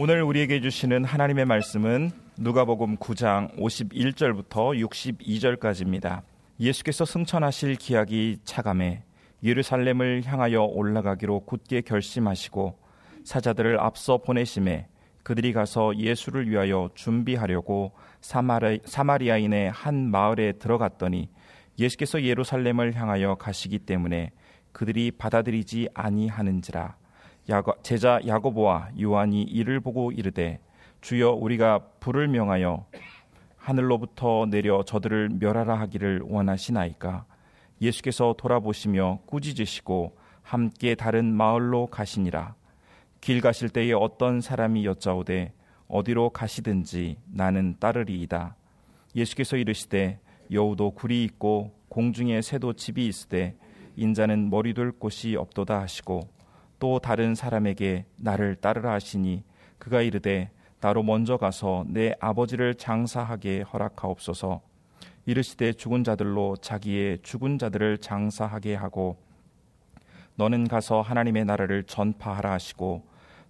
오늘 우리에게 주시는 하나님의 말씀은 누가복음 9장 51절부터 62절까지입니다. 예수께서 승천하실 기약이 차감해 예루살렘을 향하여 올라가기로 굳게 결심하시고 사자들을 앞서 보내심에 그들이 가서 예수를 위하여 준비하려고 사마리, 사마리아인의 한 마을에 들어갔더니 예수께서 예루살렘을 향하여 가시기 때문에 그들이 받아들이지 아니하는지라 제자 야고보와 요한이 이를 보고 이르되 주여 우리가 불을 명하여 하늘로부터 내려 저들을 멸하라 하기를 원하시나이까? 예수께서 돌아보시며 꾸짖으시고 함께 다른 마을로 가시니라. 길 가실 때에 어떤 사람이 여짜오되 어디로 가시든지 나는 따르리이다. 예수께서 이르시되 여우도 굴이 있고 공중에 새도 집이 있으되 인자는 머리둘 곳이 없도다 하시고 또 다른 사람에게 나를 따르라 하시니 그가 이르되 나로 먼저 가서 내 아버지를 장사하게 허락하옵소서. 이르시되 죽은 자들로 자기의 죽은 자들을 장사하게 하고 너는 가서 하나님의 나라를 전파하라 하시고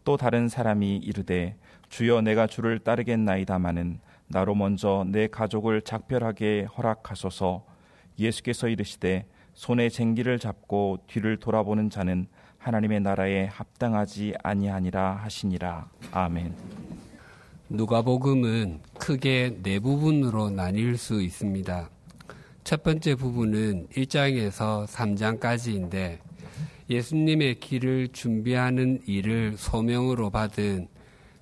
또 다른 사람이 이르되 주여 내가 주를 따르겠나이다마는 나로 먼저 내 가족을 작별하게 허락하소서. 예수께서 이르시되 손에 쟁기를 잡고 뒤를 돌아보는 자는 하나님의 나라에 합당하지 아니하니라 하시니라. 아멘. 누가복음은 크게 네 부분으로 나뉠 수 있습니다. 첫 번째 부분은 1장에서 3장까지인데 예수님의 길을 준비하는 일을 소명으로 받은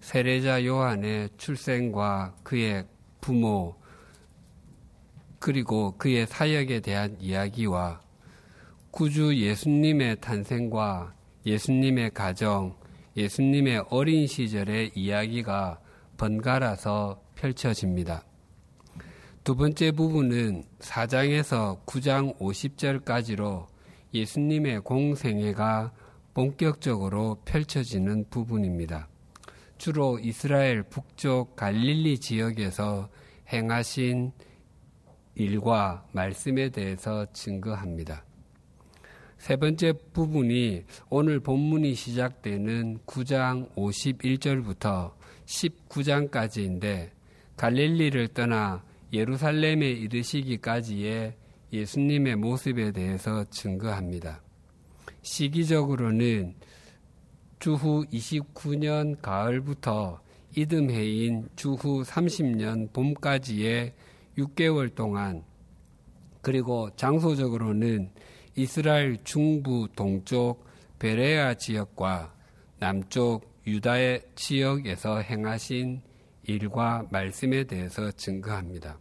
세례자 요한의 출생과 그의 부모 그리고 그의 사역에 대한 이야기와 구주 예수님의 탄생과 예수님의 가정, 예수님의 어린 시절의 이야기가 번갈아서 펼쳐집니다. 두 번째 부분은 4장에서 9장 50절까지로 예수님의 공생애가 본격적으로 펼쳐지는 부분입니다. 주로 이스라엘 북쪽 갈릴리 지역에서 행하신 일과 말씀에 대해서 증거합니다. 세 번째 부분이 오늘 본문이 시작되는 9장 51절부터 19장까지인데 갈릴리를 떠나 예루살렘에 이르시기까지의 예수님의 모습에 대해서 증거합니다. 시기적으로는 주후 29년 가을부터 이듬해인 주후 30년 봄까지의 6개월 동안 그리고 장소적으로는 이스라엘 중부 동쪽 베레아 지역과 남쪽 유다의 지역에서 행하신 일과 말씀에 대해서 증거합니다.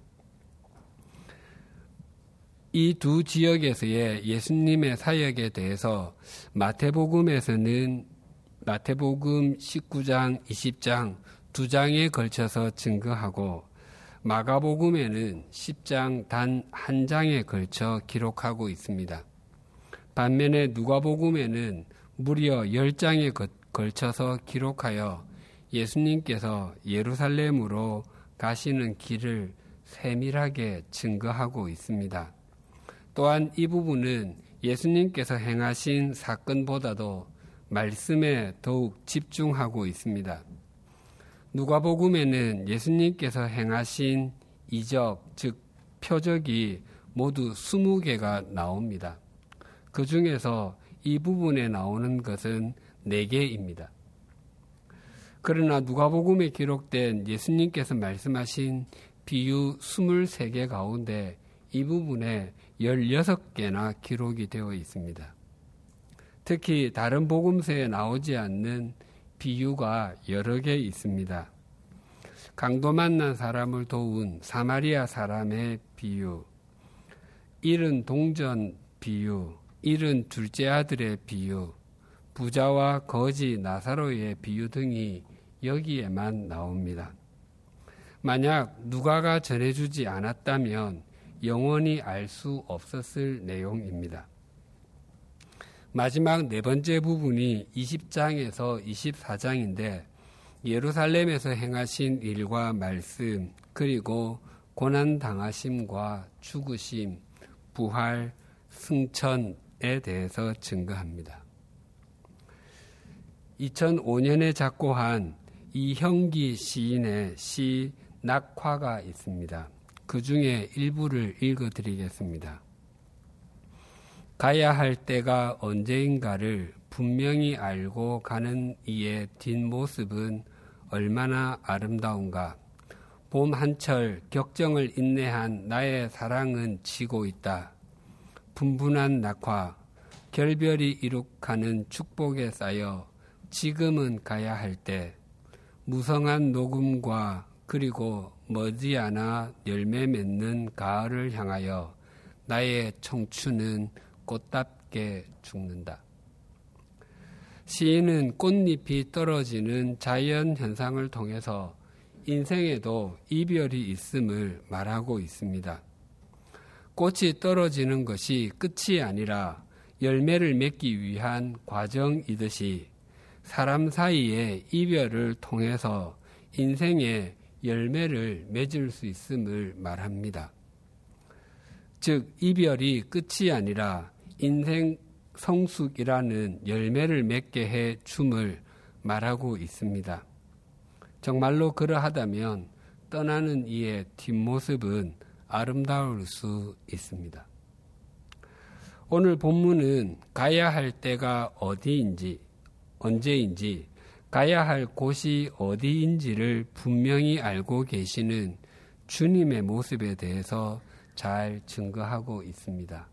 이 두 지역에서의 예수님의 사역에 대해서 마태복음에서는 마태복음 19장, 20장 두 장에 걸쳐서 증거하고 마가복음에는 10장 단 한 장에 걸쳐 기록하고 있습니다. 반면에 누가복음에는 무려 10장에 걸쳐서 기록하여 예수님께서 예루살렘으로 가시는 길을 세밀하게 증거하고 있습니다. 또한 이 부분은 예수님께서 행하신 사건보다도 말씀에 더욱 집중하고 있습니다. 누가복음에는 예수님께서 행하신 이적, 즉 표적이 모두 20개가 나옵니다. 그 중에서 이 부분에 나오는 것은 4개입니다. 그러나 누가복음에 기록된 예수님께서 말씀하신 비유 23개 가운데 이 부분에 16개나 기록이 되어 있습니다. 특히 다른 복음서에 나오지 않는 비유가 여러 개 있습니다. 강도 만난 사람을 도운 사마리아 사람의 비유, 잃은 동전 비유, 잃은 둘째 아들의 비유, 부자와 거지 나사로의 비유 등이 여기에만 나옵니다. 만약 누가가 전해주지 않았다면 영원히 알 수 없었을 내용입니다. 마지막 네 번째 부분이 20장에서 24장인데 예루살렘에서 행하신 일과 말씀, 그리고 고난당하심과 죽으심, 부활, 승천, 에 대해서 증거합니다. 2005년에 작고한 이형기 시인의 시 낙화가 있습니다. 그 중에 일부를 읽어 드리겠습니다. 가야 할 때가 언제인가를 분명히 알고 가는 이의 뒷모습은 얼마나 아름다운가. 봄 한철 격정을 인내한 나의 사랑은 지고 있다. 분분한 낙화, 결별이 이룩하는 축복에 쌓여 지금은 가야 할 때, 무성한 녹음과 그리고 머지않아 열매 맺는 가을을 향하여 나의 청춘은 꽃답게 죽는다. 시인은 꽃잎이 떨어지는 자연 현상을 통해서 인생에도 이별이 있음을 말하고 있습니다. 꽃이 떨어지는 것이 끝이 아니라 열매를 맺기 위한 과정이듯이 사람 사이의 이별을 통해서 인생의 열매를 맺을 수 있음을 말합니다. 즉, 이별이 끝이 아니라 인생 성숙이라는 열매를 맺게 해 줌을 말하고 있습니다. 정말로 그러하다면 떠나는 이의 뒷모습은 아름다울 수 있습니다. 오늘 본문은 가야 할 때가 어디인지, 언제인지, 가야 할 곳이 어디인지를 분명히 알고 계시는 주님의 모습에 대해서 잘 증거하고 있습니다.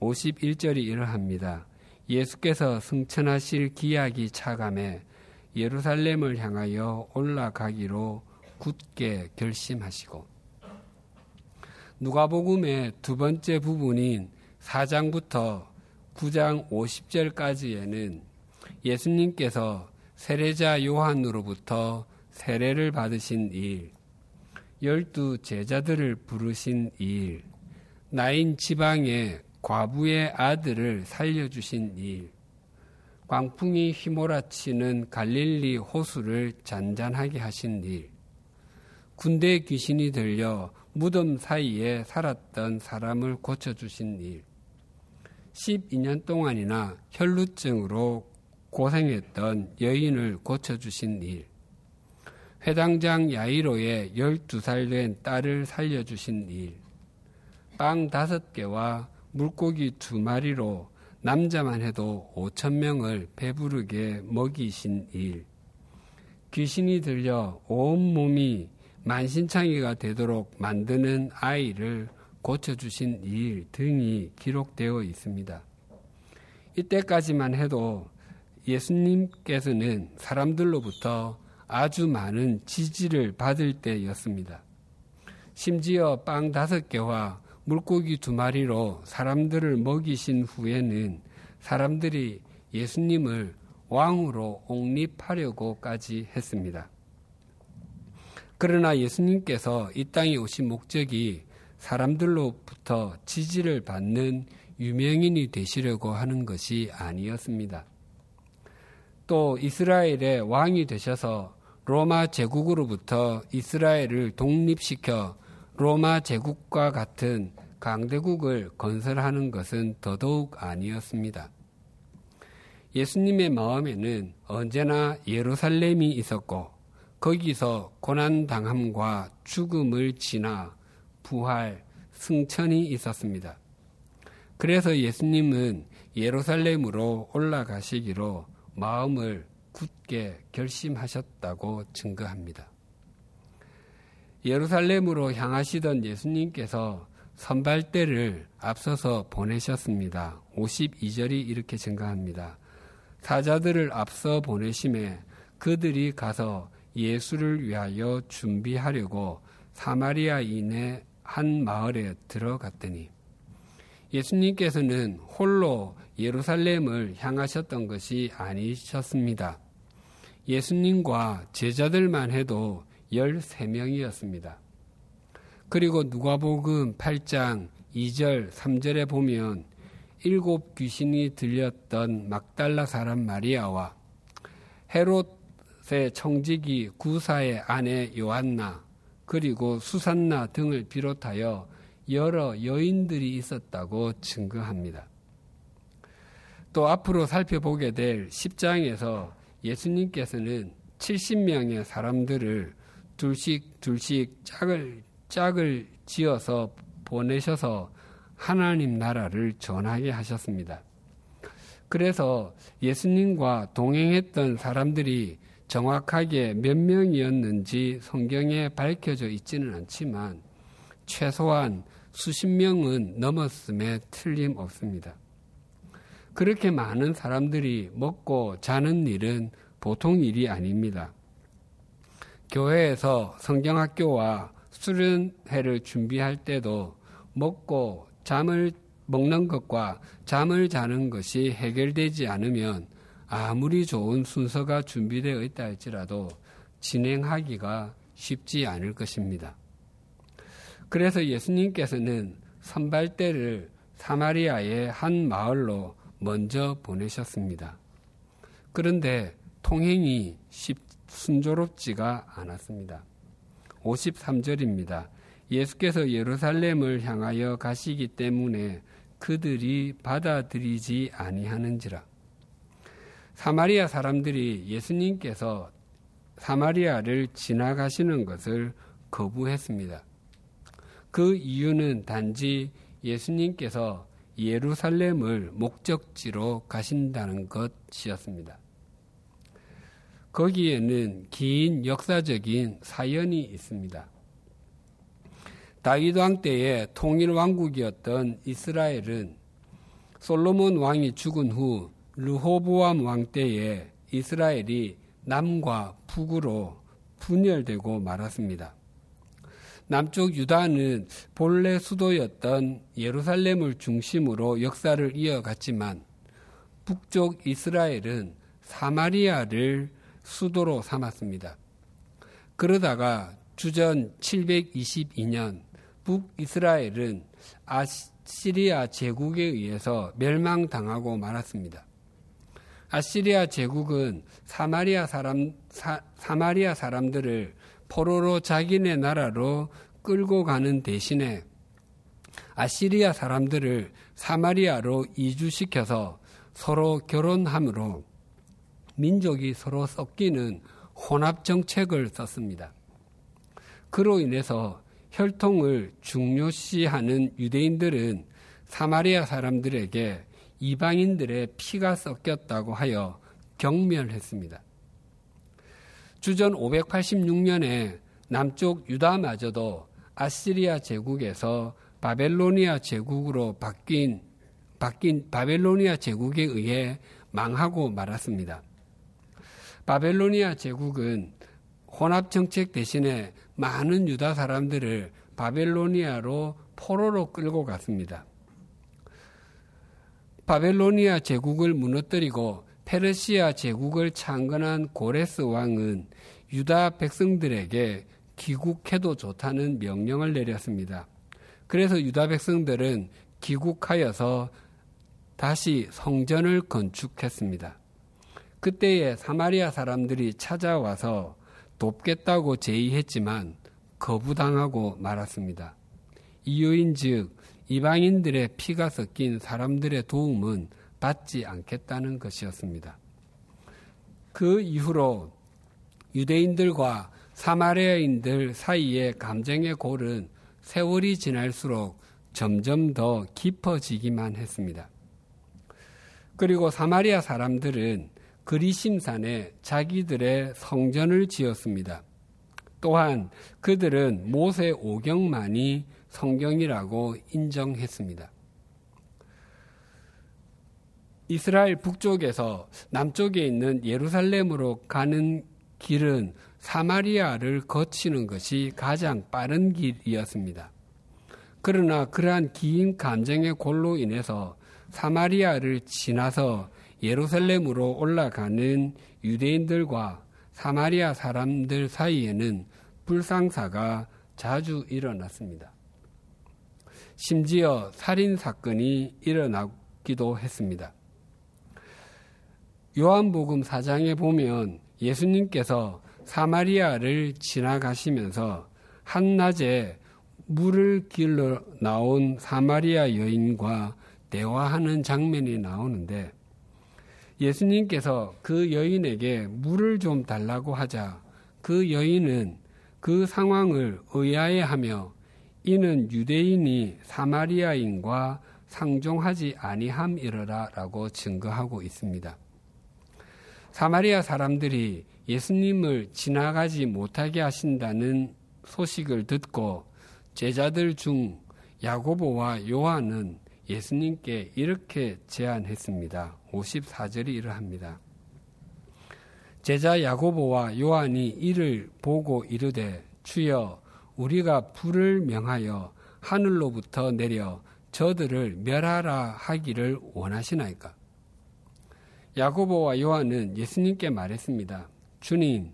51절이 이러합니다. 예수께서 승천하실 기약이 차감해 예루살렘을 향하여 올라가기로 굳게 결심하시고 누가복음의 두 번째 부분인 4장부터 9장 50절까지에는 예수님께서 세례자 요한으로부터 세례를 받으신 일, 열두 제자들을 부르신 일, 나인 지방의 과부의 아들을 살려주신 일, 광풍이 휘몰아치는 갈릴리 호수를 잔잔하게 하신 일, 군대 귀신이 들려 무덤 사이에 살았던 사람을 고쳐주신 일, 12년 동안이나 혈루증으로 고생했던 여인을 고쳐주신 일, 회당장 야이로의 12살 된 딸을 살려주신 일, 빵 다섯 개와 물고기 두 마리로 남자만 해도 5천 명을 배부르게 먹이신 일, 귀신이 들려 온 몸이 만신창이가 되도록 만드는 아이를 고쳐주신 일 등이 기록되어 있습니다. 이때까지만 해도 예수님께서는 사람들로부터 아주 많은 지지를 받을 때였습니다. 심지어 빵 다섯 개와 물고기 두 마리로 사람들을 먹이신 후에는 사람들이 예수님을 왕으로 옹립하려고까지 했습니다. 그러나 예수님께서 이 땅에 오신 목적이 사람들로부터 지지를 받는 유명인이 되시려고 하는 것이 아니었습니다. 또 이스라엘의 왕이 되셔서 로마 제국으로부터 이스라엘을 독립시켜 로마 제국과 같은 강대국을 건설하는 것은 더더욱 아니었습니다. 예수님의 마음에는 언제나 예루살렘이 있었고 거기서 고난당함과 죽음을 지나 부활, 승천이 있었습니다. 그래서 예수님은 예루살렘으로 올라가시기로 마음을 굳게 결심하셨다고 증거합니다. 예루살렘으로 향하시던 예수님께서 선발대를 앞서서 보내셨습니다. 52절이 이렇게 증가합니다. 사자들을 앞서 보내심에 그들이 가서 예수를 위하여 준비하려고 사마리아인의 한 마을에 들어갔더니 예수님께서는 홀로 예루살렘을 향하셨던 것이 아니셨습니다. 예수님과 제자들만 해도 13명이었습니다. 그리고 누가복음 8장 2절, 3절에 보면 일곱 귀신이 들렸던 막달라 사람 마리아와 헤롯 의 청지기 구사의 아내 요한나 그리고 수산나 등을 비롯하여 여러 여인들이 있었다고 증거합니다. 또 앞으로 살펴보게 될 10장에서 예수님께서는 70명의 사람들을 둘씩 둘씩 짝을 짝을 지어서 보내셔서 하나님 나라를 전하게 하셨습니다. 그래서 예수님과 동행했던 사람들이 정확하게 몇 명이었는지 성경에 밝혀져 있지는 않지만 최소한 수십 명은 넘었음에 틀림없습니다. 그렇게 많은 사람들이 먹고 자는 일은 보통 일이 아닙니다. 교회에서 성경학교와 수련회를 준비할 때도 먹고 잠을 먹는 것과 잠을 자는 것이 해결되지 않으면 아무리 좋은 순서가 준비되어 있다 할지라도 진행하기가 쉽지 않을 것입니다. 그래서 예수님께서는 선발대를 사마리아의 한 마을로 먼저 보내셨습니다. 그런데 통행이 쉽, 순조롭지가 않았습니다. 53절입니다. 예수께서 예루살렘을 향하여 가시기 때문에 그들이 받아들이지 아니하는지라. 사마리아 사람들이 예수님께서 사마리아를 지나가시는 것을 거부했습니다. 그 이유는 단지 예수님께서 예루살렘을 목적지로 가신다는 것이었습니다. 거기에는 긴 역사적인 사연이 있습니다. 다윗 왕 때의 통일 왕국이었던 이스라엘은 솔로몬 왕이 죽은 후 르호보암 왕 때에 이스라엘이 남과 북으로 분열되고 말았습니다. 남쪽 유다는 본래 수도였던 예루살렘을 중심으로 역사를 이어갔지만 북쪽 이스라엘은 사마리아를 수도로 삼았습니다. 그러다가 주전 722년 북이스라엘은 아시리아 제국에 의해서 멸망당하고 말았습니다. 아시리아 제국은 사마리아 사람 사, 사마리아 사람들을 포로로 자기네 나라로 끌고 가는 대신에 아시리아 사람들을 사마리아로 이주시켜서 서로 결혼함으로 민족이 서로 섞이는 혼합 정책을 썼습니다. 그로 인해서 혈통을 중요시하는 유대인들은 사마리아 사람들에게 이방인들의 피가 섞였다고 하여 경멸했습니다. 주전 586년에 남쪽 유다마저도 아시리아 제국에서 바벨로니아 제국으로 바뀐 바뀐 바벨로니아 제국에 의해 망하고 말았습니다. 바벨로니아 제국은 혼합 정책 대신에 많은 유다 사람들을 바벨로니아로 포로로 끌고 갔습니다. 바벨로니아 제국을 무너뜨리고 페르시아 제국을 창건한 고레스 왕은 유다 백성들에게 귀국해도 좋다는 명령을 내렸습니다. 그래서 유다 백성들은 귀국하여서 다시 성전을 건축했습니다. 그때에 사마리아 사람들이 찾아와서 돕겠다고 제의했지만 거부당하고 말았습니다. 이유인 즉 이방인들의 피가 섞인 사람들의 도움은 받지 않겠다는 것이었습니다. 그 이후로 유대인들과 사마리아인들 사이의 감정의 골은 세월이 지날수록 점점 더 깊어지기만 했습니다. 그리고 사마리아 사람들은 그리심산에 자기들의 성전을 지었습니다. 또한 그들은 모세 오경만이 성경이라고 인정했습니다. 이스라엘 북쪽에서 남쪽에 있는 예루살렘으로 가는 길은 사마리아를 거치는 것이 가장 빠른 길이었습니다. 그러나 그러한 긴 감정의 골로 인해서 사마리아를 지나서 예루살렘으로 올라가는 유대인들과 사마리아 사람들 사이에는 불상사가 자주 일어났습니다. 심지어 살인 사건이 일어나기도 했습니다. 요한복음 4장에 보면 예수님께서 사마리아를 지나가시면서 한낮에 물을 길러 나온 사마리아 여인과 대화하는 장면이 나오는데 예수님께서 그 여인에게 물을 좀 달라고 하자 그 여인은 그 상황을 의아해하며 이는 유대인이 사마리아인과 상종하지 아니함이러라라고 증거하고 있습니다. 사마리아 사람들이 예수님을 지나가지 못하게 하신다는 소식을 듣고 제자들 중 야고보와 요한은 예수님께 이렇게 제안했습니다. 54절이 이러합니다. 제자 야고보와 요한이 이를 보고 이르되 주여 우리가 불을 명하여 하늘로부터 내려 저들을 멸하라 하기를 원하시나이까? 야고보와 요한은 예수님께 말했습니다. 주님,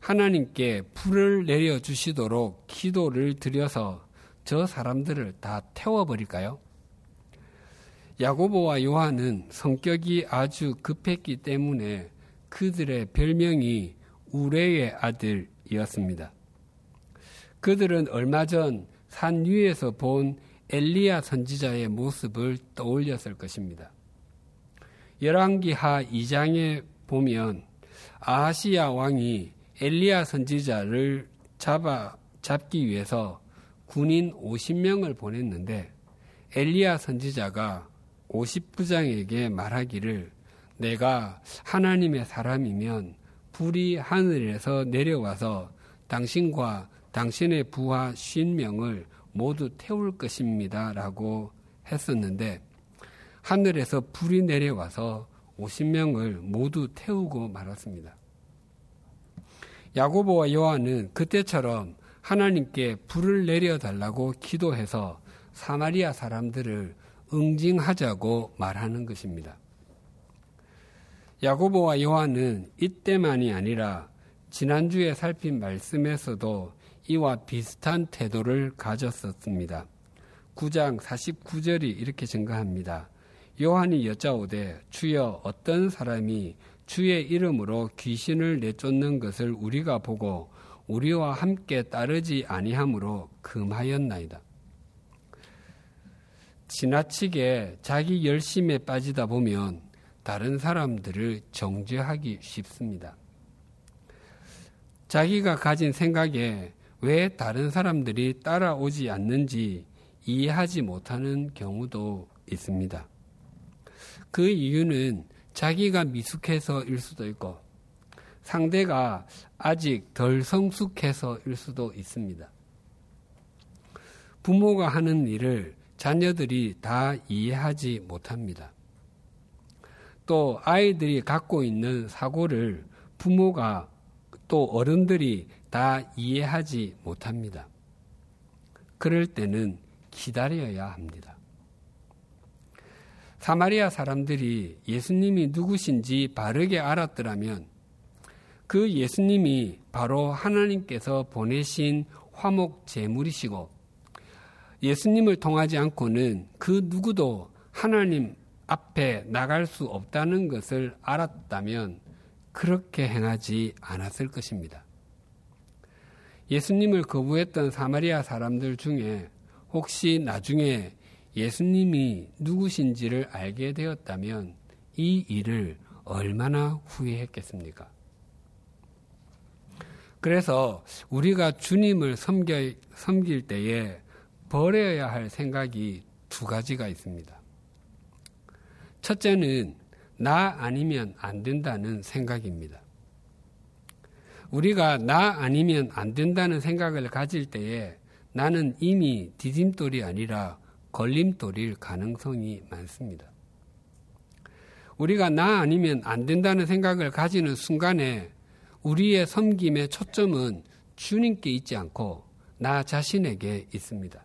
하나님께 불을 내려 주시도록 기도를 드려서 저 사람들을 다 태워버릴까요? 야고보와 요한은 성격이 아주 급했기 때문에 그들의 별명이 우레의 아들이었습니다. 그들은 얼마 전 산 위에서 본 엘리야 선지자의 모습을 떠올렸을 것입니다. 열왕기하 2장에 보면 아하시야 왕이 엘리야 선지자를 잡아 잡기 위해서 군인 50명을 보냈는데 엘리야 선지자가 50부장에게 말하기를 내가 하나님의 사람이면 불이 하늘에서 내려와서 당신과 당신의 부하 쉰명을 모두 태울 것입니다. 라고 했었는데 하늘에서 불이 내려와서 50명을 모두 태우고 말았습니다. 야고보와 요한은 그때처럼 하나님께 불을 내려달라고 기도해서 사마리아 사람들을 응징하자고 말하는 것입니다. 야고보와 요한은 이때만이 아니라 지난주에 살핀 말씀에서도 이와 비슷한 태도를 가졌었습니다. 9장 49절이 이렇게 증가합니다. 요한이 여짜오되 주여 어떤 사람이 주의 이름으로 귀신을 내쫓는 것을 우리가 보고 우리와 함께 따르지 아니하므로 금하였나이다. 지나치게 자기 열심에 빠지다 보면 다른 사람들을 정죄하기 쉽습니다. 자기가 가진 생각에 왜 다른 사람들이 따라오지 않는지 이해하지 못하는 경우도 있습니다. 그 이유는 자기가 미숙해서일 수도 있고 상대가 아직 덜 성숙해서일 수도 있습니다. 부모가 하는 일을 자녀들이 다 이해하지 못합니다. 또 아이들이 갖고 있는 사고를 부모가 또 어른들이 다 이해하지 못합니다. 그럴 때는 기다려야 합니다. 사마리아 사람들이 예수님이 누구신지 바르게 알았더라면 그 예수님이 바로 하나님께서 보내신 화목 제물이시고 예수님을 통하지 않고는 그 누구도 하나님 앞에 나갈 수 없다는 것을 알았다면 그렇게 행하지 않았을 것입니다. 예수님을 거부했던 사마리아 사람들 중에 혹시 나중에 예수님이 누구신지를 알게 되었다면 이 일을 얼마나 후회했겠습니까? 그래서 우리가 주님을 섬겨, 섬길 때에 버려야 할 생각이 두 가지가 있습니다. 첫째는 나 아니면 안 된다는 생각입니다. 우리가 나 아니면 안 된다는 생각을 가질 때에 나는 이미 디딤돌이 아니라 걸림돌일 가능성이 많습니다. 우리가 나 아니면 안 된다는 생각을 가지는 순간에 우리의 섬김의 초점은 주님께 있지 않고 나 자신에게 있습니다.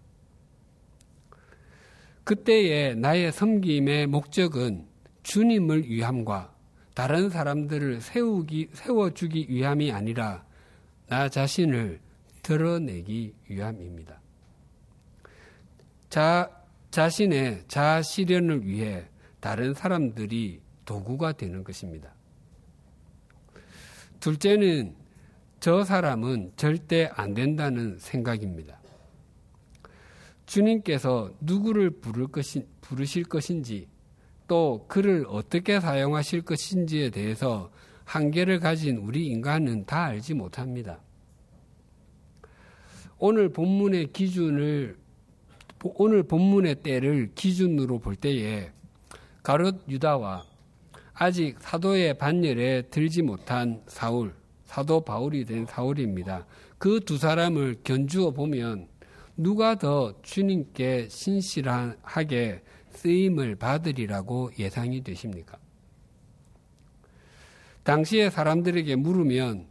그때의 나의 섬김의 목적은 주님을 위함과 다른 사람들을 세우기, 세워주기 위함이 아니라 나 자신을 드러내기 위함입니다. 자, 자신의 자아 실현을 위해 다른 사람들이 도구가 되는 것입니다. 둘째는 저 사람은 절대 안 된다는 생각입니다. 주님께서 누구를 부를 것인, 부르실 것인지 또 그를 어떻게 사용하실 것인지에 대해서 한계를 가진 우리 인간은 다 알지 못합니다. 오늘 본문의 기준을 오늘 본문의 때를 기준으로 볼 때에 가롯 유다와 아직 사도의 반열에 들지 못한 사울, 사도 바울이 된 사울입니다. 그 두 사람을 견주어 보면 누가 더 주님께 신실하게 쓰임을 받으리라고 예상이 되십니까? 당시에 사람들에게 물으면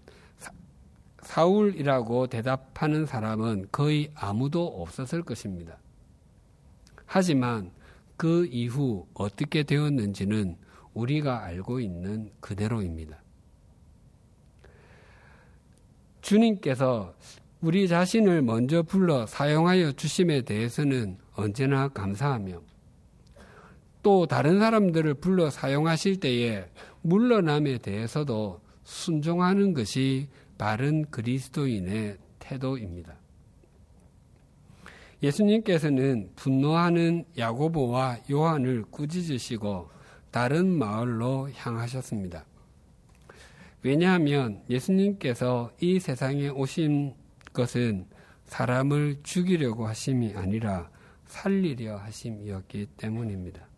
사울이라고 대답하는 사람은 거의 아무도 없었을 것입니다. 하지만 그 이후 어떻게 되었는지는 우리가 알고 있는 그대로입니다. 주님께서 우리 자신을 먼저 불러 사용하여 주심에 대해서는 언제나 감사하며 또 다른 사람들을 불러 사용하실 때에 물러남에 대해서도 순종하는 것이 바른 그리스도인의 태도입니다. 예수님께서는 분노하는 야고보와 요한을 꾸짖으시고 다른 마을로 향하셨습니다. 왜냐하면 예수님께서 이 세상에 오신 것은 사람을 죽이려고 하심이 아니라 살리려 하심이었기 때문입니다.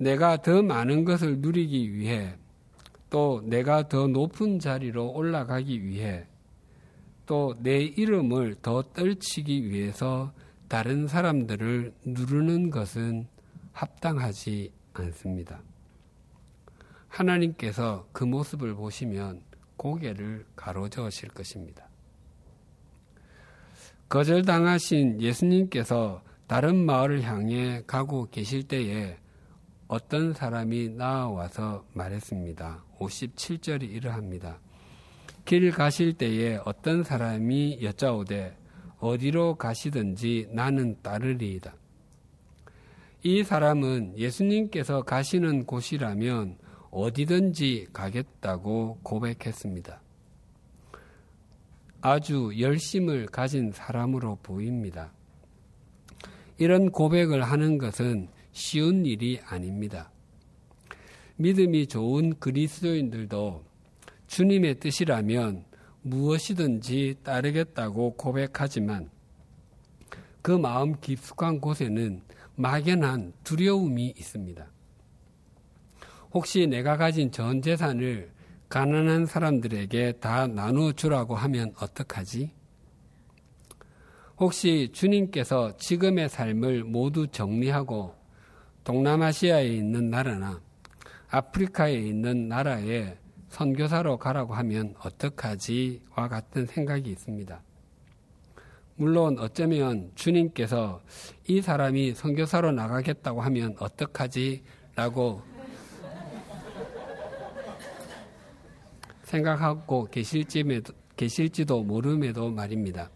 내가 더 많은 것을 누리기 위해 또 내가 더 높은 자리로 올라가기 위해 또 내 이름을 더 떨치기 위해서 다른 사람들을 누르는 것은 합당하지 않습니다. 하나님께서 그 모습을 보시면 고개를 가로저으실 것입니다. 거절당하신 예수님께서 다른 마을을 향해 가고 계실 때에 어떤 사람이 나와서 말했습니다. 57절이 이러합니다. 길 가실 때에 어떤 사람이 여짜오되 어디로 가시든지 나는 따르리이다. 이 사람은 예수님께서 가시는 곳이라면 어디든지 가겠다고 고백했습니다. 아주 열심을 가진 사람으로 보입니다. 이런 고백을 하는 것은 쉬운 일이 아닙니다. 믿음이 좋은 그리스도인들도 주님의 뜻이라면 무엇이든지 따르겠다고 고백하지만 그 마음 깊숙한 곳에는 막연한 두려움이 있습니다. 혹시 내가 가진 전 재산을 가난한 사람들에게 다 나누어 주라고 하면 어떡하지? 혹시 주님께서 지금의 삶을 모두 정리하고 동남아시아에 있는 나라나 아프리카에 있는 나라에 선교사로 가라고 하면 어떡하지와 같은 생각이 있습니다. 물론 어쩌면 주님께서 이 사람이 선교사로 나가겠다고 하면 어떡하지라고 생각하고 계실지도 모름에도 말입니다.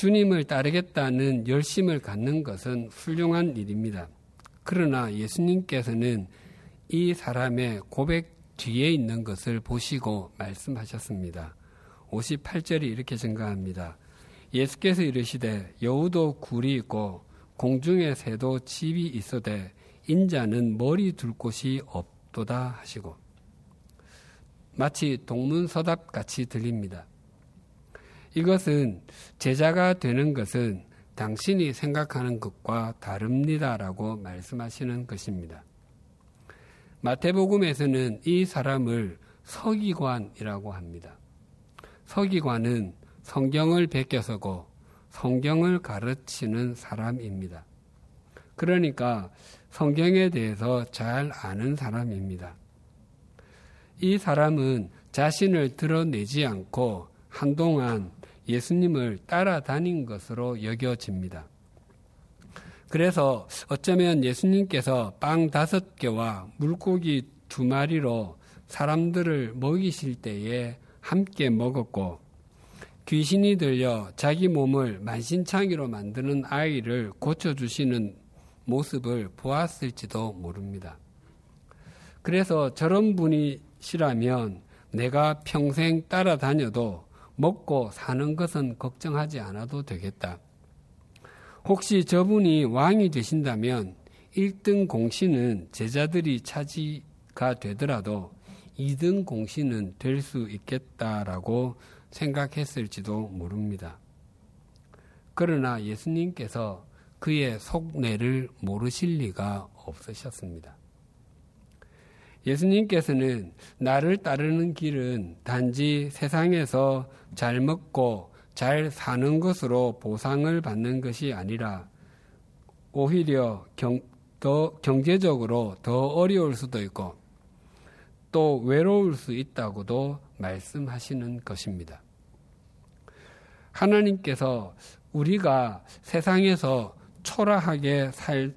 주님을 따르겠다는 열심을 갖는 것은 훌륭한 일입니다. 그러나 예수님께서는 이 사람의 고백 뒤에 있는 것을 보시고 말씀하셨습니다. 58절이 이렇게 증가합니다. 예수께서 이르시되 여우도 굴이 있고 공중의 새도 집이 있어되 인자는 머리 둘 곳이 없도다 하시고 마치 동문서답 같이 들립니다. 이것은 제자가 되는 것은 당신이 생각하는 것과 다릅니다라고 말씀하시는 것입니다. 마태복음에서는 이 사람을 서기관이라고 합니다. 서기관은 성경을 베껴서고 성경을 가르치는 사람입니다. 그러니까 성경에 대해서 잘 아는 사람입니다. 이 사람은 자신을 드러내지 않고 한동안 예수님을 따라다닌 것으로 여겨집니다. 그래서 어쩌면 예수님께서 빵 다섯 개와 물고기 두 마리로 사람들을 먹이실 때에 함께 먹었고 귀신이 들려 자기 몸을 만신창이로 만드는 아이를 고쳐주시는 모습을 보았을지도 모릅니다. 그래서 저런 분이시라면 내가 평생 따라다녀도 먹고 사는 것은 걱정하지 않아도 되겠다. 혹시 저분이 왕이 되신다면 1등 공신은 제자들이 차지가 되더라도 2등 공신은 될 수 있겠다라고 생각했을지도 모릅니다. 그러나 예수님께서 그의 속내를 모르실 리가 없으셨습니다. 예수님께서는 나를 따르는 길은 단지 세상에서 잘 먹고 잘 사는 것으로 보상을 받는 것이 아니라 오히려 경, 더 경제적으로 더 어려울 수도 있고 또 외로울 수 있다고도 말씀하시는 것입니다. 하나님께서 우리가 세상에서 초라하게 살,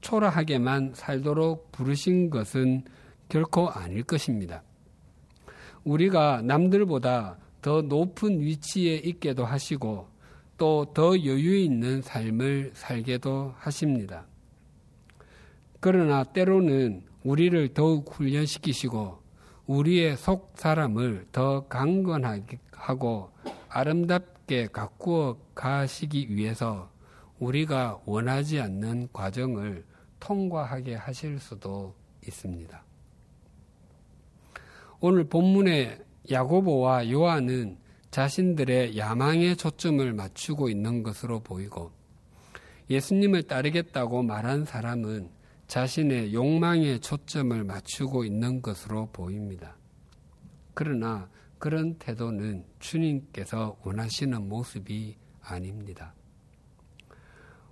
초라하게만 살도록 부르신 것은 결코 아닐 것입니다. 우리가 남들보다 더 높은 위치에 있게도 하시고 또 더 여유 있는 삶을 살게도 하십니다. 그러나 때로는 우리를 더욱 훈련시키시고 우리의 속 사람을 더 강건하게 하고 아름답게 가꾸어 가시기 위해서 우리가 원하지 않는 과정을 통과하게 하실 수도 있습니다. 오늘 본문의 야고보와 요한은 자신들의 야망에 초점을 맞추고 있는 것으로 보이고 예수님을 따르겠다고 말한 사람은 자신의 욕망에 초점을 맞추고 있는 것으로 보입니다. 그러나 그런 태도는 주님께서 원하시는 모습이 아닙니다.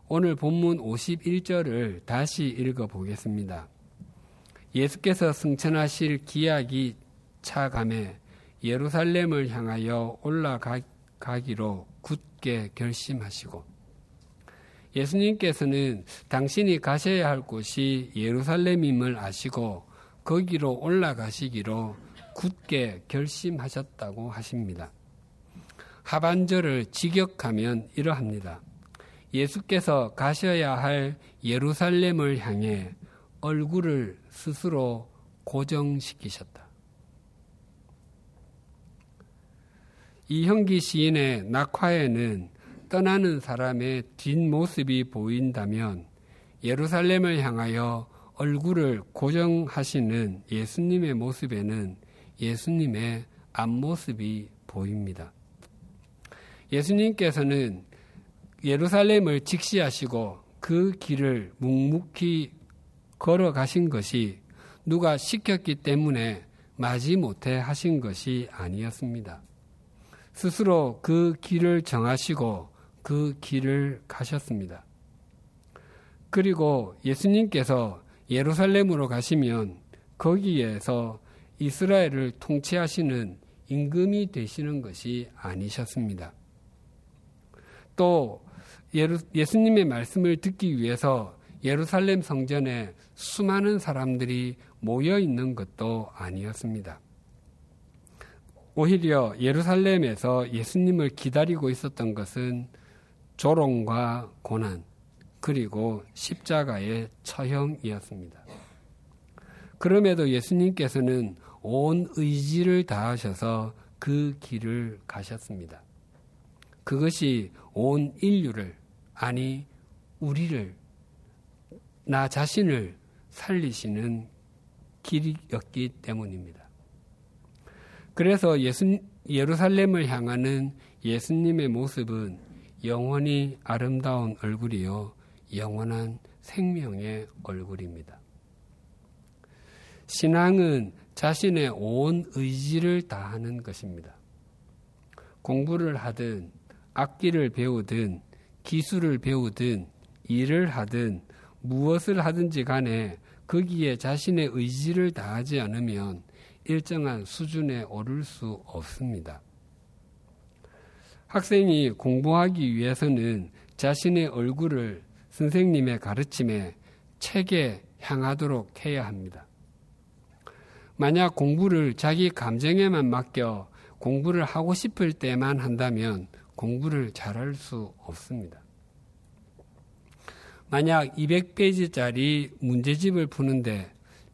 오늘 본문 51절을 다시 읽어 보겠습니다. 예수께서 승천하실 기약이 차감해 예루살렘을 향하여 올라가기로 굳게 결심하시고 예수님께서는 당신이 가셔야 할 곳이 예루살렘임을 아시고 거기로 올라가시기로 굳게 결심하셨다고 하십니다. 하반절을 직역하면 이러합니다. 예수께서 가셔야 할 예루살렘을 향해 얼굴을 스스로 고정시키셨다. 이형기 시인의 낙화에는 떠나는 사람의 뒷모습이 보인다면 예루살렘을 향하여 얼굴을 고정하시는 예수님의 모습에는 예수님의 앞모습이 보입니다. 예수님께서는 예루살렘을 직시하시고 그 길을 묵묵히 걸어가신 것이 누가 시켰기 때문에 마지 못해 하신 것이 아니었습니다. 스스로 그 길을 정하시고 그 길을 가셨습니다. 그리고 예수님께서 예루살렘으로 가시면 거기에서 이스라엘을 통치하시는 임금이 되시는 것이 아니셨습니다. 또 예수님의 말씀을 듣기 위해서 예루살렘 성전에 수많은 사람들이 모여 있는 것도 아니었습니다. 오히려 예루살렘에서 예수님을 기다리고 있었던 것은 조롱과 고난, 그리고 십자가의 처형이었습니다. 그럼에도 예수님께서는 온 의지를 다하셔서 그 길을 가셨습니다. 그것이 온 인류를, 아니, 우리를, 나 자신을 살리시는 길이었기 때문입니다. 그래서 예수, 예루살렘을 향하는 예수님의 모습은 영원히 아름다운 얼굴이요, 영원한 생명의 얼굴입니다. 신앙은 자신의 온 의지를 다하는 것입니다. 공부를 하든, 악기를 배우든, 기술을 배우든, 일을 하든, 무엇을 하든지 간에 거기에 자신의 의지를 다하지 않으면 일정한 수준에 오를 수 없습니다. 학생이 공부하기 위해서는 자신의 얼굴을 선생님의 가르침에 책에 향하도록 해야 합니다. 만약 공부를 자기 감정에만 맡겨 공부를 하고 싶을 때만 한다면 공부를 잘할 수 없습니다. 만약 200페이지짜리 문제집을 푸는데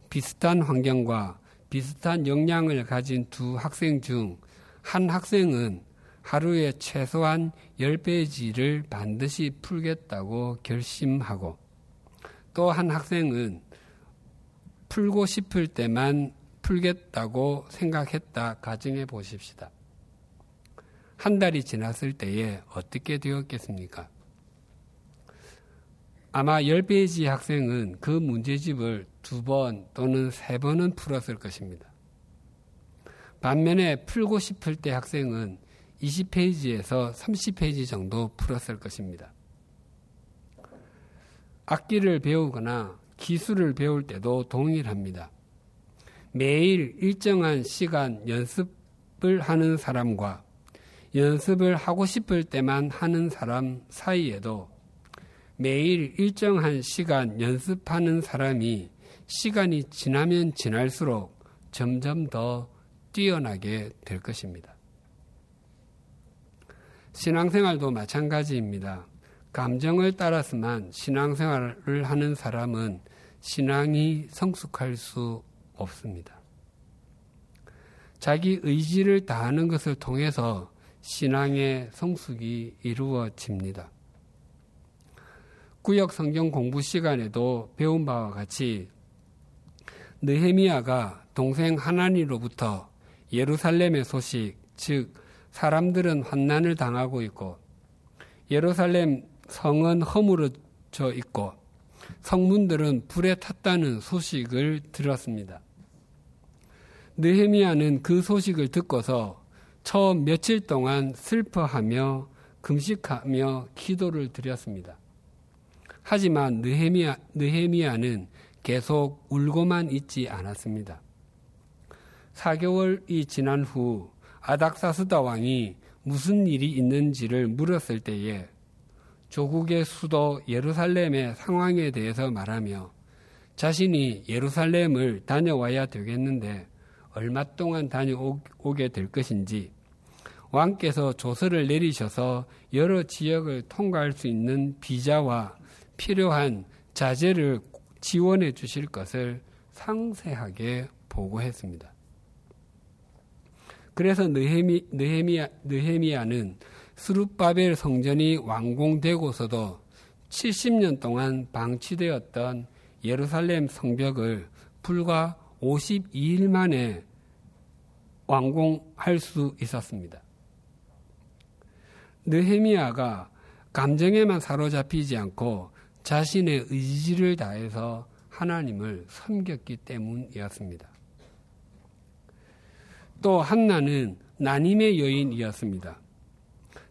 비슷한 환경과 비슷한 역량을 가진 두 학생 중 한 학생은 하루에 최소한 10페이지를 반드시 풀겠다고 결심하고 또 한 학생은 풀고 싶을 때만 풀겠다고 생각했다 가정해 보십시다. 한 달이 지났을 때에 어떻게 되었겠습니까? 아마 10페이지 학생은 그 문제집을 두 번 또는 세 번은 풀었을 것입니다. 반면에 풀고 싶을 때 학생은 20페이지에서 30페이지 정도 풀었을 것입니다. 악기를 배우거나 기술을 배울 때도 동일합니다. 매일 일정한 시간 연습을 하는 사람과 연습을 하고 싶을 때만 하는 사람 사이에도 매일 일정한 시간 연습하는 사람이 시간이 지나면 지날수록 점점 더 뛰어나게 될 것입니다. 신앙생활도 마찬가지입니다. 감정을 따라서만 신앙생활을 하는 사람은 신앙이 성숙할 수 없습니다. 자기 의지를 다하는 것을 통해서 신앙의 성숙이 이루어집니다. 구역 성경 공부 시간에도 배운 바와 같이 느헤미야가 동생 하나니로부터 예루살렘의 소식, 즉 사람들은 환난을 당하고 있고 예루살렘 성은 허물어져 있고 성문들은 불에 탔다는 소식을 들었습니다. 느헤미야는 그 소식을 듣고서 처음 며칠 동안 슬퍼하며 금식하며 기도를 드렸습니다. 하지만 느헤미야, 느헤미야는 계속 울고만 있지 않았습니다. 4개월이 지난 후 아닥사스다 왕이 무슨 일이 있는지를 물었을 때에 조국의 수도 예루살렘의 상황에 대해서 말하며 자신이 예루살렘을 다녀와야 되겠는데 얼마 동안 다녀오게 될 것인지 왕께서 조서를 내리셔서 여러 지역을 통과할 수 있는 비자와 필요한 자재를 지원해 주실 것을 상세하게 보고했습니다. 그래서 느헤미, 느헤미야, 느헤미야는 스룹바벨 성전이 완공되고서도 70년 동안 방치되었던 예루살렘 성벽을 불과 52일 만에 완공할 수 있었습니다. 느헤미야가 감정에만 사로잡히지 않고 자신의 의지를 다해서 하나님을 섬겼기 때문이었습니다. 또 한나는 난임의 여인이었습니다.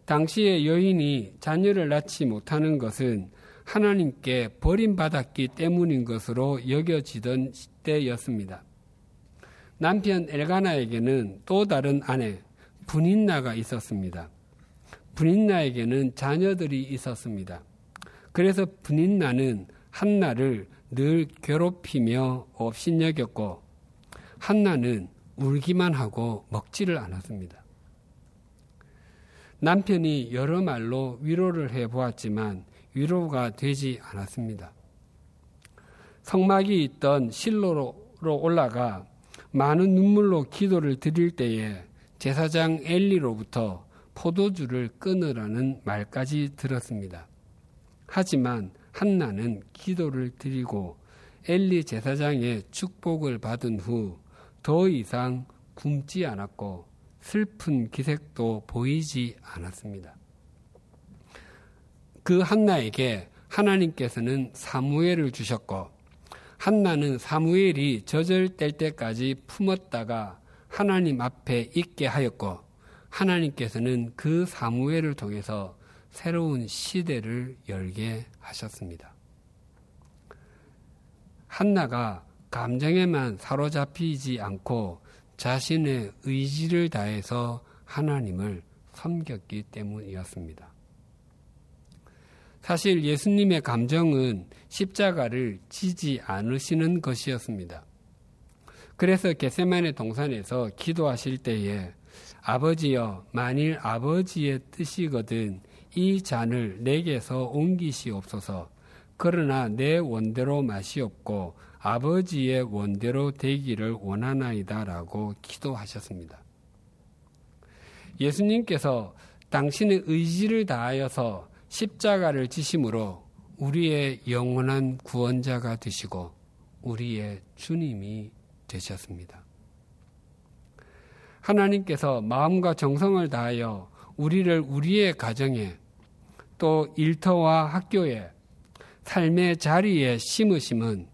당시의 여인이 자녀를 낳지 못하는 것은 하나님께 버림받았기 때문인 것으로 여겨지던 때였습니다. 남편 엘가나에게는 또 다른 아내 분인나가 있었습니다. 분인나에게는 자녀들이 있었습니다. 그래서 분인나는 한나를 늘 괴롭히며 업신여겼고 한나는 울기만 하고 먹지를 않았습니다. 남편이 여러 말로 위로를 해 보았지만 위로가 되지 않았습니다. 성막이 있던 실로로 올라가 많은 눈물로 기도를 드릴 때에 제사장 엘리로부터 포도주를 끊으라는 말까지 들었습니다. 하지만 한나는 기도를 드리고 엘리 제사장의 축복을 받은 후 더 이상 굶지 않았고 슬픈 기색도 보이지 않았습니다. 그 한나에게 하나님께서는 사무엘을 주셨고 한나는 사무엘이 뗄 때까지 품었다가 하나님 앞에 있게 하였고 하나님께서는 그 사무엘을 통해서 새로운 시대를 열게 하셨습니다. 한나가 감정에만 사로잡히지 않고 자신의 의지를 다해서 하나님을 섬겼기 때문이었습니다. 사실 예수님의 감정은 십자가를 지지 않으시는 것이었습니다. 그래서 게세만의 동산에서 기도하실 때에 아버지여 만일 아버지의 뜻이거든 이 잔을 내게서 옮기시옵소서. 그러나 내 원대로 마시옵고 아버지의 원대로 되기를 원하나이다라고 기도하셨습니다. 예수님께서 당신의 의지를 다하여서 십자가를 지심으로 우리의 영원한 구원자가 되시고 우리의 주님이 되셨습니다. 하나님께서 마음과 정성을 다하여 우리를 우리의 가정에 또 일터와 학교에 삶의 자리에 심으심은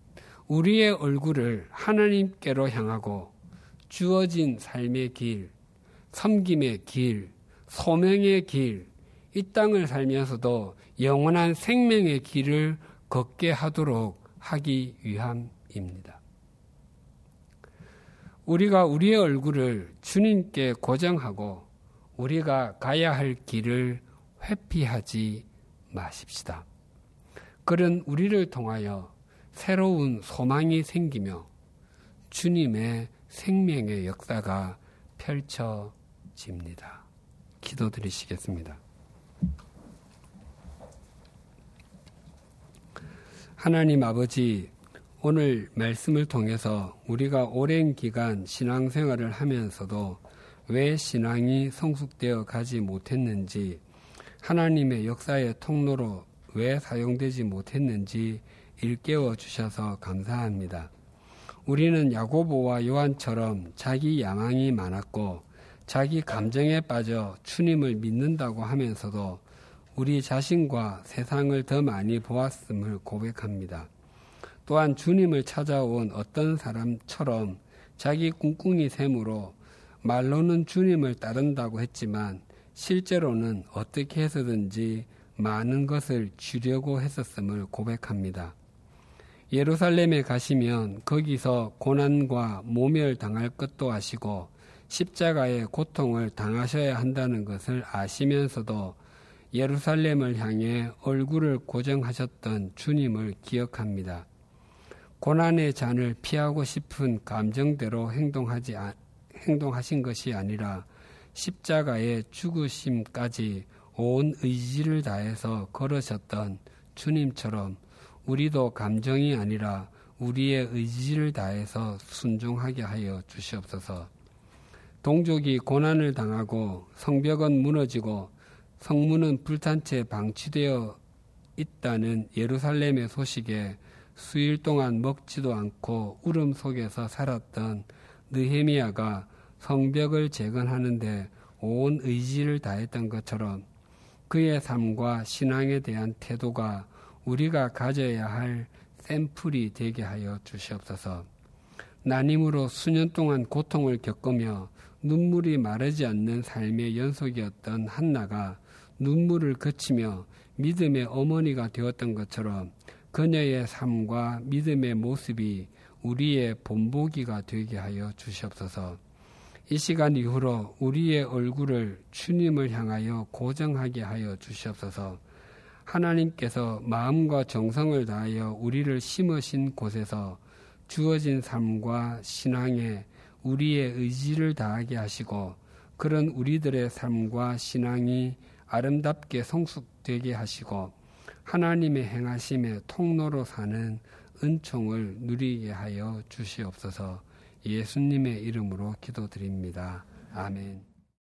우리의 얼굴을 하나님께로 향하고 주어진 삶의 길, 섬김의 길, 소명의 길, 이 땅을 살면서도 영원한 생명의 길을 걷게 하도록 하기 위함입니다. 우리가 우리의 얼굴을 주님께 고정하고 우리가 가야 할 길을 회피하지 마십시다. 그런 우리를 통하여 새로운 소망이 생기며 주님의 생명의 역사가 펼쳐집니다. 기도드리시겠습니다. 하나님 아버지, 오늘 말씀을 통해서 우리가 오랜 기간 신앙생활을 하면서도 왜 신앙이 성숙되어 가지 못했는지, 하나님의 역사의 통로로 왜 사용되지 못했는지 일깨워 주셔서 감사합니다. 우리는 야고보와 요한처럼 자기 야망이 많았고 자기 감정에 빠져 주님을 믿는다고 하면서도 우리 자신과 세상을 더 많이 보았음을 고백합니다. 또한 주님을 찾아온 어떤 사람처럼 자기 꿍꿍이 셈으로 말로는 주님을 따른다고 했지만 실제로는 어떻게 해서든지 많은 것을 주려고 했었음을 고백합니다. 예루살렘에 가시면 거기서 고난과 모멸 당할 것도 아시고 십자가의 고통을 당하셔야 한다는 것을 아시면서도 예루살렘을 향해 얼굴을 고정하셨던 주님을 기억합니다. 고난의 잔을 피하고 싶은 감정대로 행동하지 행동하신 것이 아니라 십자가의 죽으심까지 온 의지를 다해서 걸으셨던 주님처럼 우리도 감정이 아니라 우리의 의지를 다해서 순종하게 하여 주시옵소서. 동족이 고난을 당하고 성벽은 무너지고 성문은 불탄 채 방치되어 있다는 예루살렘의 소식에 수일 동안 먹지도 않고 울음 속에서 살았던 느헤미야가 성벽을 재건하는데 온 의지를 다했던 것처럼 그의 삶과 신앙에 대한 태도가 우리가 가져야 할 샘플이 되게 하여 주시옵소서. 난임으로 수년 동안 고통을 겪으며 눈물이 마르지 않는 삶의 연속이었던 한나가 눈물을 그치며 믿음의 어머니가 되었던 것처럼 그녀의 삶과 믿음의 모습이 우리의 본보기가 되게 하여 주시옵소서. 이 시간 이후로 우리의 얼굴을 주님을 향하여 고정하게 하여 주시옵소서. 하나님께서 마음과 정성을 다하여 우리를 심으신 곳에서 주어진 삶과 신앙에 우리의 의지를 다하게 하시고 그런 우리들의 삶과 신앙이 아름답게 성숙되게 하시고 하나님의 행하심의 통로로 사는 은총을 누리게 하여 주시옵소서 예수님의 이름으로 기도드립니다. 아멘.